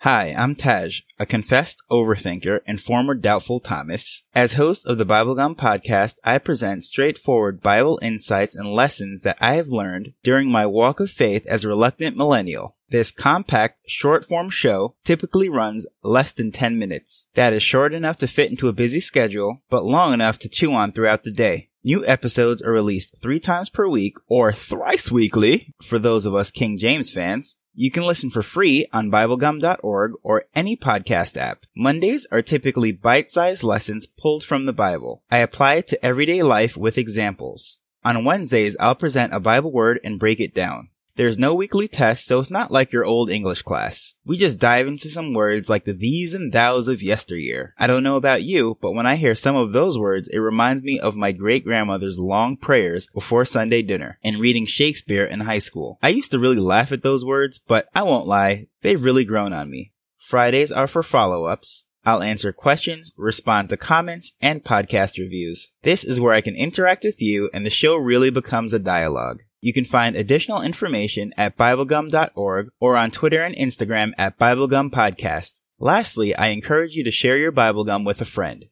Hi, I'm Taj, a confessed overthinker and former doubtful Thomas. As host of the BibleGum podcast, I present straightforward Bible insights and lessons that I have learned during my walk of faith as a reluctant millennial. This compact, short form show typically runs less than 10 minutes. That is short enough to fit into a busy schedule, but long enough to chew on throughout the day. New episodes are released three times per week or thrice weekly for those of us King James fans. You can listen for free on BibleGum.org or any podcast app. Mondays are typically bite-sized lessons pulled from the Bible. I apply it to everyday life with examples. On Wednesdays, I'll present a Bible word and break it down. There's no weekly test, so it's not like your old English class. We just dive into some words like the thees and thous of yesteryear. I don't know about you, but when I hear some of those words, it reminds me of my great grandmother's long prayers before Sunday dinner and reading Shakespeare in high school. I used to really laugh at those words, but I won't lie, they've really grown on me. Fridays are for follow-ups. I'll answer questions, respond to comments, and podcast reviews. This is where I can interact with you and the show really becomes a dialogue. You can find additional information at BibleGum.org or on Twitter and Instagram at BibleGum Podcast. Lastly, I encourage you to share your Bible gum with a friend.